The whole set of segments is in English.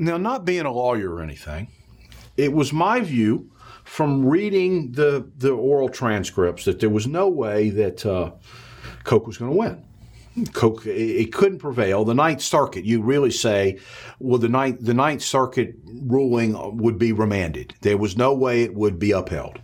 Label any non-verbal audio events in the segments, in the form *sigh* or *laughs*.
Now, not being a lawyer or anything, it was my view from reading the the oral transcripts that there was no way that uh, Coke was going to win. Coke it couldn't prevail. The Ninth Circuit, you really say, well, the ninth the Ninth Circuit ruling would be remanded. There was no way it would be upheld,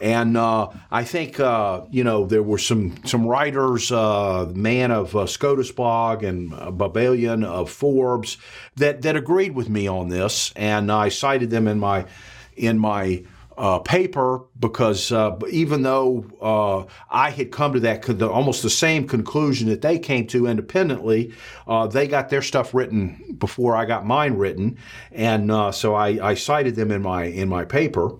and uh, I think uh, you know there were some some writers, uh, Mann of uh, SCOTUS blog and uh, Babalian of Forbes, that that agreed with me on this, and I cited them in my in my uh, paper because uh, even though uh, I had come to that the, almost the same conclusion that they came to independently, uh, they got their stuff written before I got mine written, and uh, so I, I, cited them in my in my paper.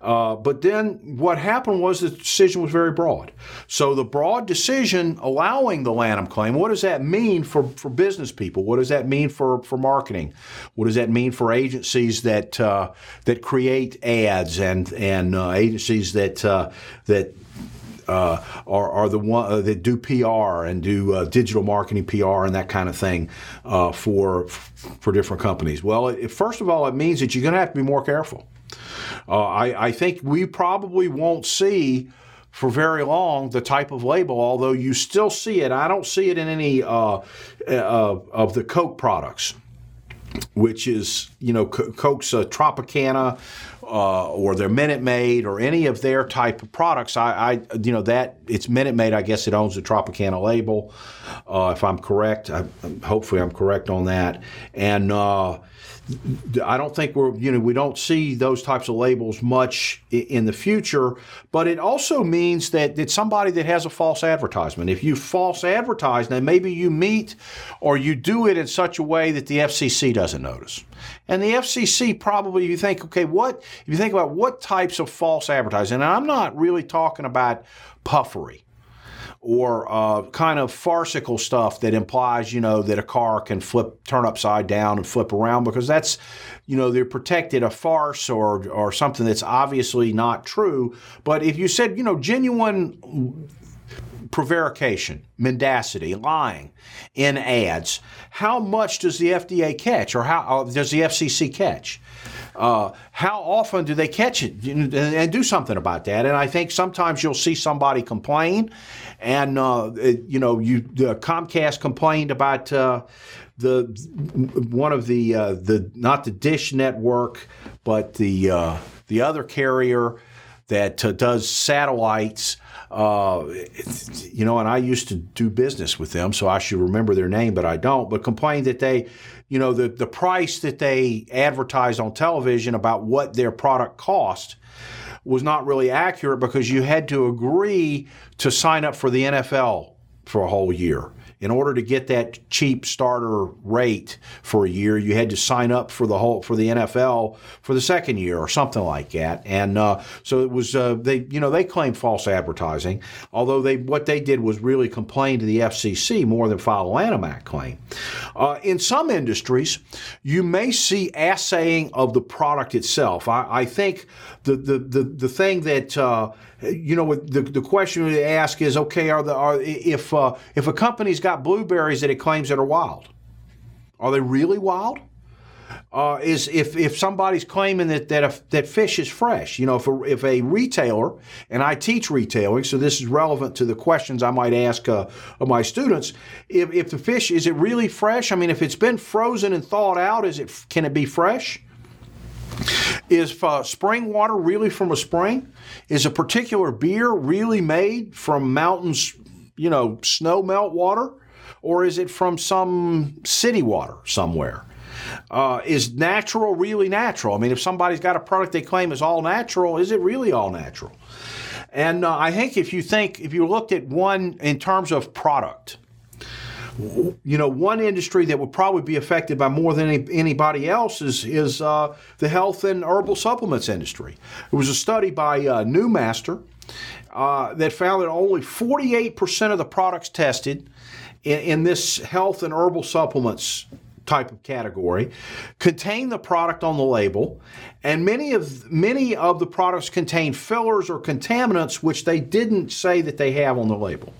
Uh, but then what happened was the decision was very broad. So the broad decision allowing the Lanham claim, what does that mean for, for business people? What does that mean for, for marketing? What does that mean for agencies that that create ads and and and uh, agencies that uh, that uh, are, are the one uh, that do PR and do uh, digital marketing PR and that kind of thing uh, for for different companies. Well, it, first of all, it means that you're going to have to be more careful. I, I think we probably won't see for very long the type of label, although you still see it. I don't see it in any of the Coke products, which is, you know, Coke's uh, Tropicana uh, or their Minute Maid or any of their type of products. I, I, you know, that it's Minute Maid. I guess it owns the Tropicana label, uh, if I'm correct. I, hopefully, I'm correct on that. And uh, I don't think we're, you know, we don't see those types of labels much in the future, but it also means that it's somebody that has a false advertisement. If you false advertise, now maybe you meet or you do it in such a way that the FCC doesn't notice. And the FCC probably, you think, okay, what, if you think about what types of false advertising, and I'm not really talking about puffery or uh, kind of farcical stuff that implies, you know, that a car can flip, turn upside down and flip around because that's, you know, they're protected a farce or or something that's obviously not true. But if you said, you know, genuine prevarication, mendacity, lying in ads, how much does the FDA catch or how uh, does the FCC catch? Uh, how often do they catch it and do something about that? And I think sometimes you'll see somebody complain, and uh, you know, you Comcast complained about uh, the one of the uh, the not the Dish network, but the uh, the other carrier that does satellites. Uh, you know, and I used to do business with them, so I should remember their name, but I don't. But complained that they you know, the, the price that they advertised on television about what their product cost was not really accurate because you had to agree to sign up for the NFL for a whole year in order to get that cheap starter rate for a year, you had to sign up for the whole for the NFL for the second year or something like that. And uh, so it was uh, they you know they claimed false advertising, although they what they did was really complain to the FCC more than file a Lanham Act claim. Uh, in some industries, you may see assaying of the product itself. I, I think the the the, the thing that uh, you know, the, the question we ask is, okay, are the are if uh, if a company's got blueberries that it claims that are wild, are they really wild? Uh, is if if somebody's claiming that that a, that fish is fresh, you know, if a, if a retailer and I teach retailing, so this is relevant to the questions I might ask uh, of my students. If, if the fish is it really fresh? I mean, if it's been frozen and thawed out, is it can it be fresh? Is uh, spring water really from a spring? Is a particular beer really made from mountains, you know, snow melt water? Or is it from some city water somewhere? Uh, is natural really natural? I mean, if somebody's got a product they claim is all natural, is it really all natural? And uh, I think if you think, if you looked at one in terms of product, you know, one industry that would probably be affected by more than any, anybody else is, is uh, the health and herbal supplements industry. It was a study by uh, Newmaster uh, that found that only 48% of the products tested in, in this health and herbal supplements type of category contain the product on the label and many of many of the products contain fillers or contaminants which they didn't say that they have on the label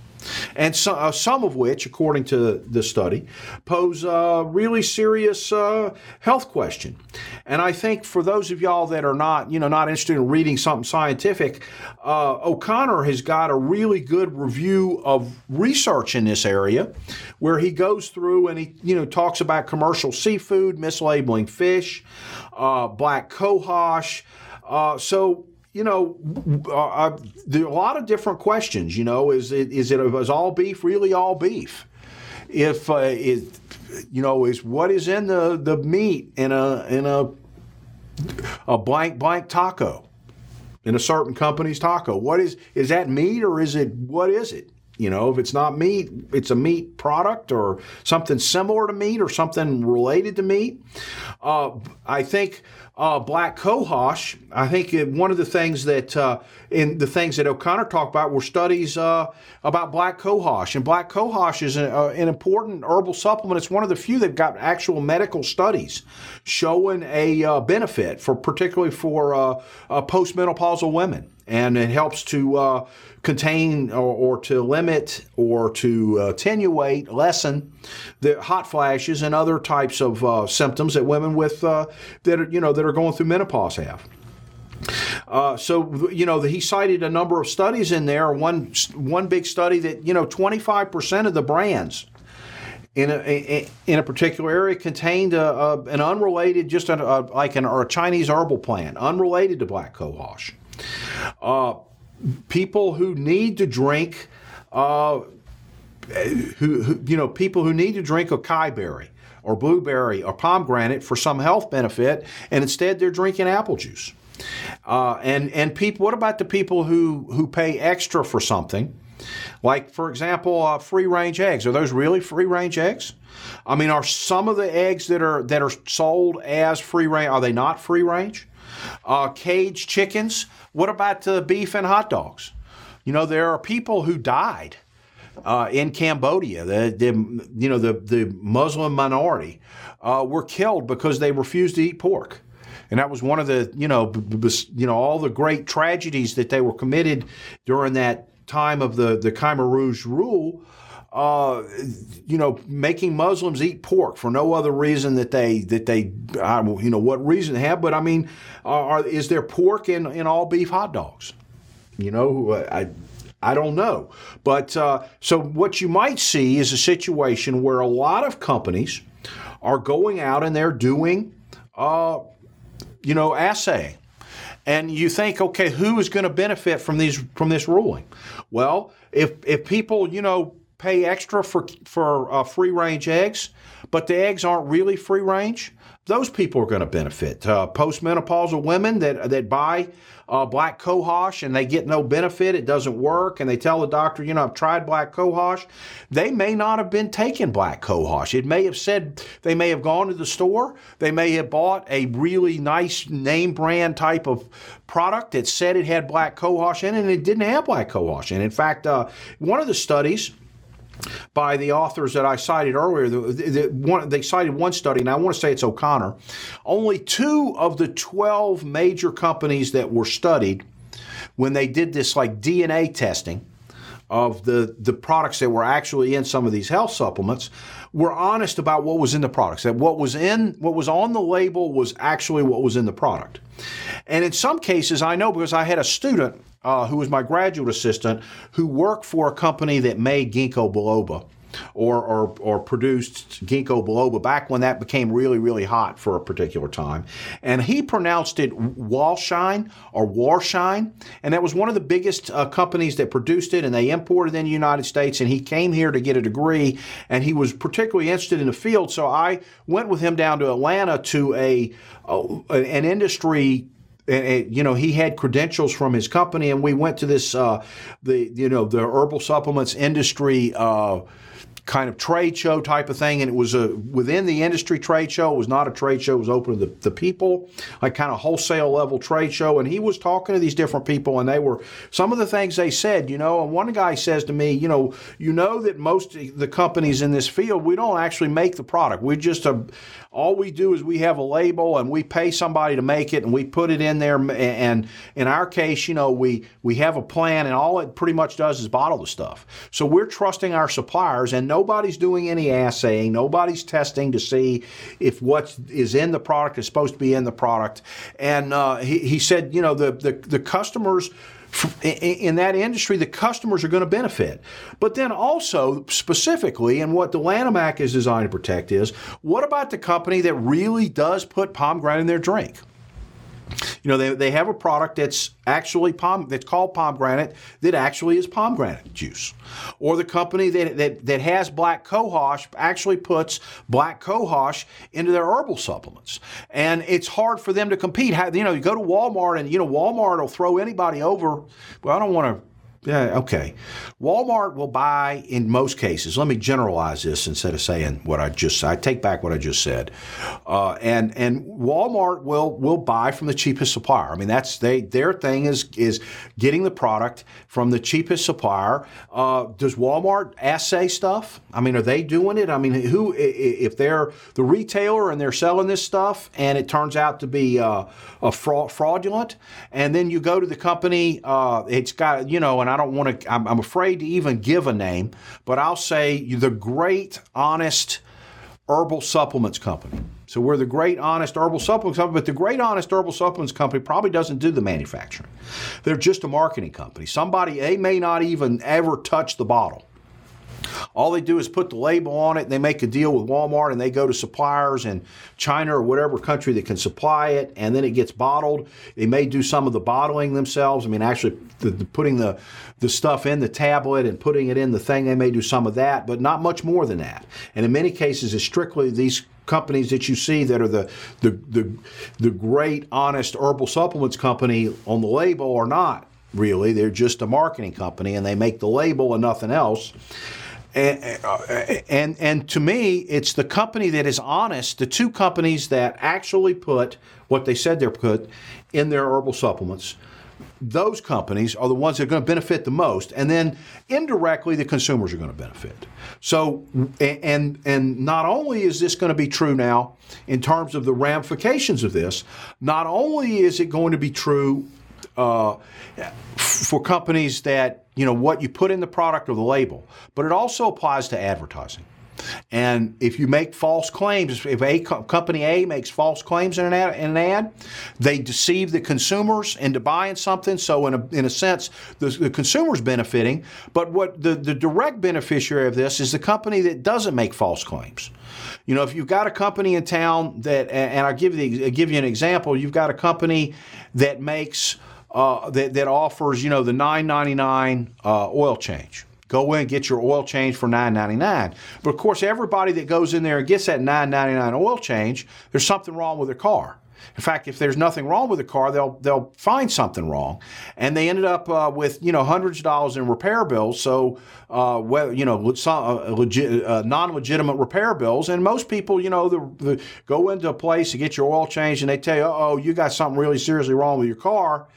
and so, uh, some of which, according to the study, pose a really serious uh, health question. And I think for those of y'all that are not, you know, not interested in reading something scientific, uh, O'Connor has got a really good review of research in this area, where he goes through and he, you know, talks about commercial seafood, mislabeling fish, uh, black cohosh. Uh, so you know, uh, uh, there are a lot of different questions. You know, is it is it is all beef really all beef? If uh, it, you know, is what is in the, the meat in a in a a blank blank taco in a certain company's taco? What is is that meat or is it what is it? You know, if it's not meat, it's a meat product or something similar to meat or something related to meat. Uh, I think uh, black cohosh. I think one of the things that uh, in the things that O'Connor talked about were studies uh, about black cohosh, and black cohosh is a, uh, an important herbal supplement. It's one of the few that got actual medical studies showing a uh, benefit for particularly for uh, postmenopausal women and it helps to uh, contain or, or, to limit or to attenuate, lessen the hot flashes and other types of uh, symptoms that women with uh, that are, you know that are going through menopause have. Uh, so you know he cited a number of studies in there. One one big study that you know 25 percent of the brands in a, in a particular area contained a, a, an unrelated, just a, like an, or a Chinese herbal plant, unrelated to black cohosh. Uh, people who need to drink, uh, who, who, you know, people who need to drink acai berry or blueberry or pomegranate for some health benefit, and instead they're drinking apple juice. Uh, and and people, what about the people who who pay extra for something? Like, for example, uh, free range eggs. Are those really free range eggs? I mean, are some of the eggs that are that are sold as free range are they not free range? Uh, caged chickens. What about the beef and hot dogs? You know, there are people who died uh, in Cambodia. The, the, you know the the Muslim minority uh, were killed because they refused to eat pork, and that was one of the you know b- b- you know all the great tragedies that they were committed during that time of the the Khmer Rouge rule uh, you know, making Muslims eat pork for no other reason that they that they, I, you know, what reason they have. But I mean, are, is there pork in in all beef hot dogs? You know, I. I don't know. But uh, so what you might see is a situation where a lot of companies are going out and they're doing, uh, you know, assay. And you think, okay, who is going to benefit from these from this ruling? Well, if if people, you know, pay extra for for uh, free range eggs, but the eggs aren't really free range, those people are going to benefit. Uh, postmenopausal women that that buy uh, black cohosh and they get no benefit, it doesn't work, and they tell the doctor, you know, I've tried black cohosh. They may not have been taking black cohosh. It may have said they may have gone to the store, they may have bought a really nice name brand type of product that said it had black cohosh in it, and it didn't have black cohosh. And in fact, uh, one of the studies by the authors that I cited earlier. The, the, one, they cited one study, and I want to say it's O'Connor. Only two of the 12 major companies that were studied when they did this like DNA testing of the, the products that were actually in some of these health supplements were honest about what was in the products that what was in what was on the label was actually what was in the product and in some cases i know because i had a student uh, who was my graduate assistant, who worked for a company that made ginkgo biloba. Or, or, or produced ginkgo biloba back when that became really, really hot for a particular time. And he pronounced it Walshine or Warshine. And that was one of the biggest uh, companies that produced it, and they imported it in the United States. And he came here to get a degree, and he was particularly interested in the field. So I went with him down to Atlanta to a, a an industry and, you know he had credentials from his company, and we went to this uh, the you know the herbal supplements industry. Uh, kind of trade show type of thing, and it was a within the industry trade show. It was not a trade show; it was open to the, the people, like kind of wholesale level trade show. And he was talking to these different people, and they were some of the things they said. You know, and one guy says to me, you know, you know that most the companies in this field, we don't actually make the product. We just a, all we do is we have a label and we pay somebody to make it and we put it in there. And in our case, you know, we, we have a plan and all it pretty much does is bottle the stuff. So we're trusting our suppliers and nobody's doing any assaying. Nobody's testing to see if what is in the product is supposed to be in the product. And uh, he, he said, you know, the, the, the customers in that industry, the customers are going to benefit. But then also, specifically, and what the Lanham Act is designed to protect is what about the company that really does put pomegranate in their drink? You know, they, they have a product that's actually pom that's called pomegranate that actually is pomegranate juice. Or the company that, that, that has black cohosh actually puts black cohosh into their herbal supplements. And it's hard for them to compete. How, you know, you go to Walmart and, you know, Walmart will throw anybody over. Well, I don't want to yeah, okay. Walmart will buy in most cases. Let me generalize this instead of saying what I just. I take back what I just said. Uh, and and Walmart will will buy from the cheapest supplier. I mean, that's they their thing is is getting the product from the cheapest supplier. Uh, does Walmart assay stuff? I mean, are they doing it? I mean, who if they're the retailer and they're selling this stuff and it turns out to be uh, a fraud, fraudulent, and then you go to the company, uh, it's got you know, and I don't want to. I'm, I'm afraid to even give a name, but I'll say the great honest herbal supplements company. So we're the great honest herbal supplements company, but the great honest herbal supplements company probably doesn't do the manufacturing. They're just a marketing company. Somebody they may not even ever touch the bottle. All they do is put the label on it, and they make a deal with Walmart, and they go to suppliers in China or whatever country that can supply it, and then it gets bottled. They may do some of the bottling themselves. I mean, actually, the, the, putting the the stuff in the tablet and putting it in the thing, they may do some of that, but not much more than that. And in many cases, it's strictly these companies that you see that are the the the, the great honest herbal supplements company on the label are not really. They're just a marketing company, and they make the label and nothing else. And, uh, and, and to me, it's the company that is honest, the two companies that actually put what they said they're put in their herbal supplements. Those companies are the ones that are going to benefit the most, and then indirectly the consumers are going to benefit. So, and and not only is this going to be true now in terms of the ramifications of this, not only is it going to be true uh, for companies that you know what you put in the product or the label, but it also applies to advertising. And if you make false claims, if a company A makes false claims in an ad, in an ad they deceive the consumers into buying something. So in a, in a sense, the, the consumer's benefiting. But what the, the direct beneficiary of this is the company that doesn't make false claims. You know, if you've got a company in town that, and I'll give you, I'll give you an example, you've got a company that makes uh, that, that offers, you know, the $9.99 uh, oil change. Go in and get your oil change for $9.99. But of course, everybody that goes in there and gets that $9.99 oil change, there's something wrong with their car. In fact, if there's nothing wrong with the car, they'll they'll find something wrong, and they ended up uh, with you know hundreds of dollars in repair bills. So, uh, you know, some, uh, legit, uh, non-legitimate repair bills, and most people, you know, the, the, go into a place to get your oil changed, and they tell you, oh, you got something really seriously wrong with your car.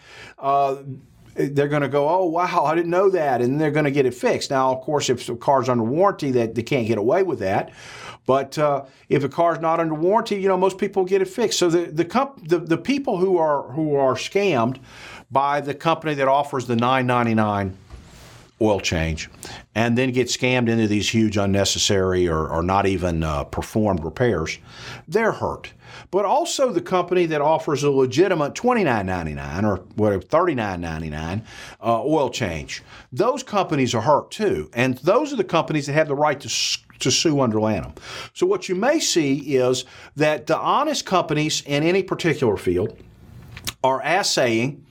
They're going to go, oh wow, I didn't know that, and they're going to get it fixed. Now, of course, if the car's under warranty, that they can't get away with that. But uh, if a car's not under warranty, you know most people get it fixed. So the the, comp- the the people who are who are scammed by the company that offers the 9.99 oil change and then get scammed into these huge unnecessary or, or not even uh, performed repairs, they're hurt. But also the company that offers a legitimate $29.99 or whatever $39.99 uh, oil change, those companies are hurt too. And those are the companies that have the right to to sue under Lanham. So what you may see is that the honest companies in any particular field are assaying,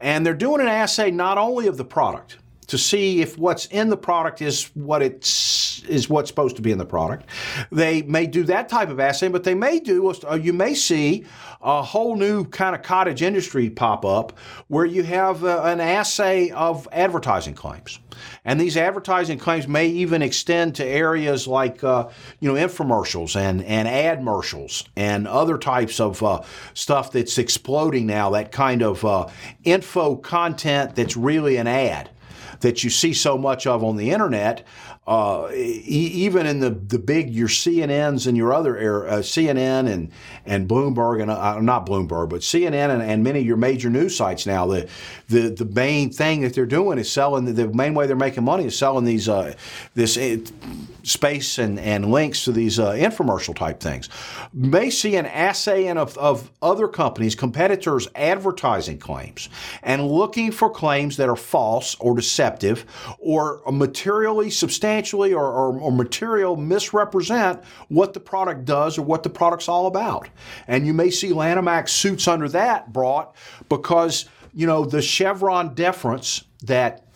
and they're doing an assay not only of the product, to see if what's in the product is what it's is what's supposed to be in the product. They may do that type of assay, but they may do uh, you may see a whole new kind of cottage industry pop up where you have uh, an assay of advertising claims. And these advertising claims may even extend to areas like, uh, you know, infomercials and, and ad commercials and other types of uh, stuff that's exploding now, that kind of uh, info content that's really an ad that you see so much of on the internet uh, e- even in the, the big your CNNs and your other air, uh, CNN and and Bloomberg and uh, not Bloomberg but CNN and, and, many of your major news sites now the the the main thing that they're doing is selling the, main way they're making money is selling these uh, this uh, space and, and links to these uh, infomercial type things. May see an assay of, of other companies competitors advertising claims and looking for claims that are false or deceptive or materially substantially or, or, or, material misrepresent what the product does or what the product's all about. And you may see Lanham Act suits under that brought because, you know, the Chevron deference that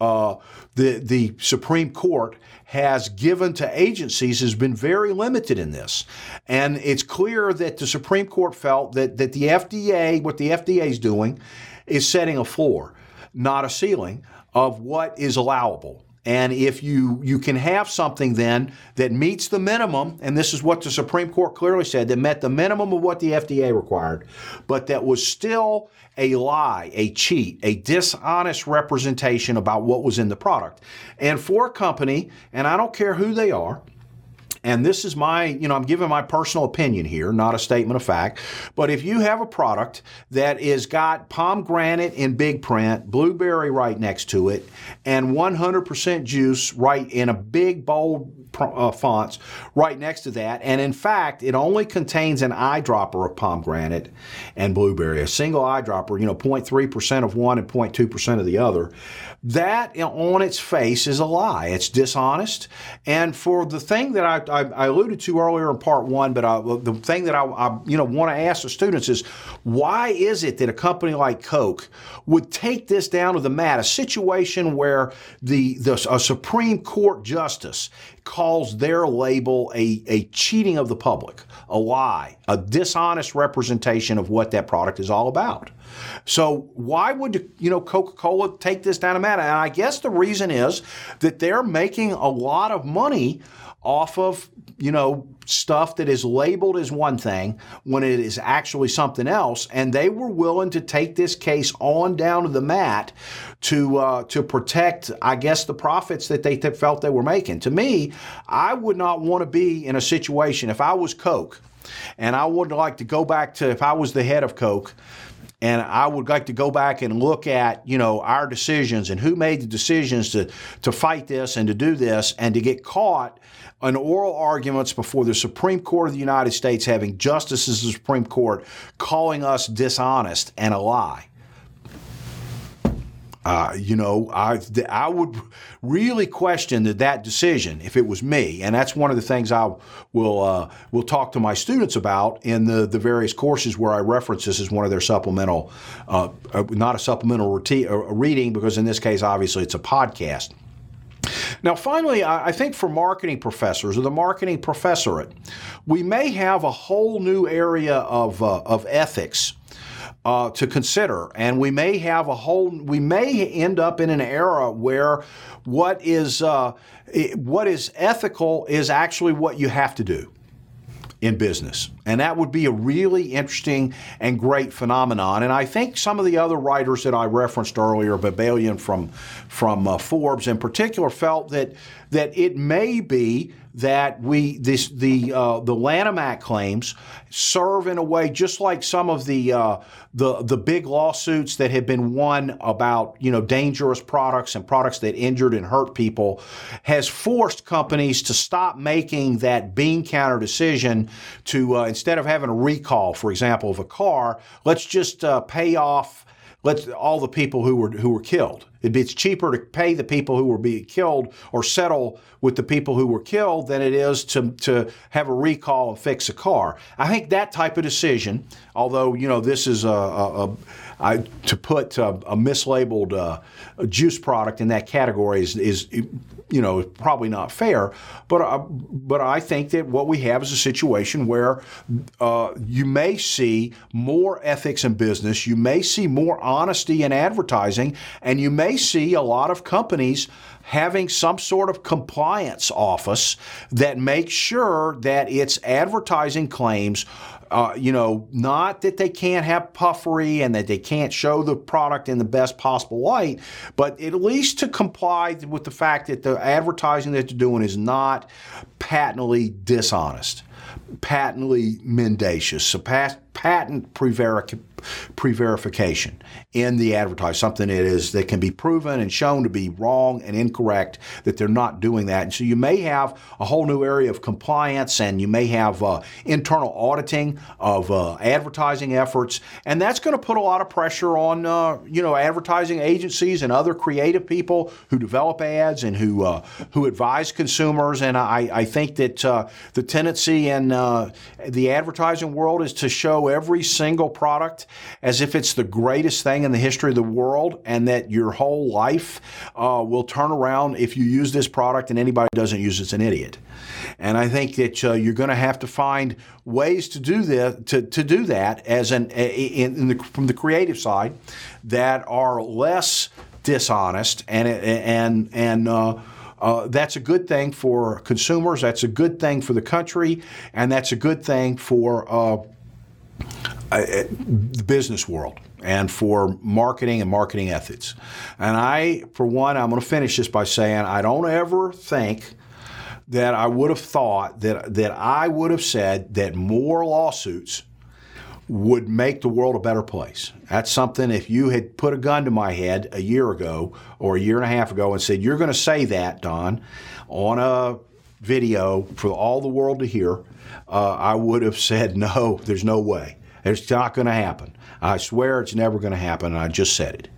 uh, the, the Supreme Court has given to agencies has been very limited in this. And it's clear that the Supreme Court felt that, that the FDA, what the FDA is doing, is setting a floor, not a ceiling, of what is allowable. And if you you can have something then that meets the minimum, and this is what the Supreme Court clearly said, that met the minimum of what the FDA required, but that was still a lie, a cheat, a dishonest representation about what was in the product. And for a company, and I don't care who they are, and this is my, you know, I'm giving my personal opinion here, not a statement of fact. But if you have a product that is got pomegranate in big print, blueberry right next to it, and 100% juice right in a big bold uh, fonts right next to that, and in fact, it only contains an eyedropper of pomegranate and blueberry, a single eyedropper, you know, 0.3% of one and 0.2% of the other. That on its face is a lie. It's dishonest. And for the thing that I, I, I alluded to earlier in part one, but uh, I, the thing that I, I you know want to ask the students is why is it that a company like Coke would take this down to the mat, a situation where the, the a Supreme Court justice calls their label a, a cheating of the public, a lie, a dishonest representation of what that product is all about. So why would you know Coca-Cola take this down a mat? And I guess the reason is that they're making a lot of money off of you know stuff that is labeled as one thing when it is actually something else. And they were willing to take this case on down to the mat to uh, to protect i guess the profits that they felt they were making. To me i would not want to be in a situation if i was coke and i would like to go back to if i was the head of coke and I would like to go back and look at, you know, our decisions and who made the decisions to, to fight this and to do this and to get caught in oral arguments before the Supreme Court of the United States having justices of the Supreme Court calling us dishonest and a lie. Uh, you know, I I would really question that, that decision if it was me, and that's one of the things I will uh, will talk to my students about in the the various courses where I reference this as one of their supplemental, uh, uh not a supplemental reading because in this case, obviously, it's a podcast. Now, finally, I think for marketing professors or the marketing professorate, we may have a whole new area of, uh, of ethics uh, to consider. And we may have a whole, we may end up in an era where what is, uh, what is ethical is actually what you have to do in business. And that would be a really interesting and great phenomenon. And I think some of the other writers that I referenced earlier, Babalian from, from uh, Forbes in particular, felt that, that it may be that we this the uh, the Lanham Act claims serve in a way just like some of the uh, the the big lawsuits that have been won about you know dangerous products and products that injured and hurt people has forced companies to stop making that bean counter decision to uh, instead of having a recall, for example, of a car, let's just uh, pay off let's all the people who were who were killed It, It's cheaper to pay the people who were being killed or settle with the people who were killed than it is to, to have a recall and fix a car. I think that type of decision, although, you know, this is a, a, a I, to put a, a mislabeled uh, juice product in that category is, is you know, probably not fair. But uh, but I think that what we have is a situation where uh, you may see more ethics in business, you may see more honesty in advertising, and you may see a lot of companies having some sort of compliance office that makes sure that its advertising claims uh, you know, not that they can't have puffery and that they can't show the product in the best possible light, but at least to comply with the fact that the advertising that they're doing is not patently dishonest, patently mendacious, so patent pre-verification in the advertising, something that is that can be proven and shown to be wrong and incorrect, that they're not doing that. And so you may have a whole new area of compliance and you may have uh, internal auditing of uh, advertising efforts, and that's going to put a lot of pressure on uh, you know advertising agencies and other creative people who develop ads and who uh, who advise consumers. And I, I think that uh, the tendency in uh, the advertising world is to show every single product as if it's the greatest thing in the history of the world and that your whole life uh, will turn around if you use this product and anybody doesn't use it's an idiot. And I think that uh, you're going to have to find ways to do this, to, to do that as an in, in the, from the creative side that are less dishonest and and and uh, uh, that's a good thing for consumers. That's a good thing for the country, and that's a good thing for uh, the business world and for marketing and marketing ethics. And I, for one, I'm going to finish this by saying I don't ever think that I would have thought that that I would have said that more lawsuits would make the world a better place. That's something if you had put a gun to my head a year ago or a year and a half ago and said you're going to say that, Don, on a video for all the world to hear, uh, I would have said *laughs* no. There's no way. It's not going to happen. I swear it's never going to happen. I just said it.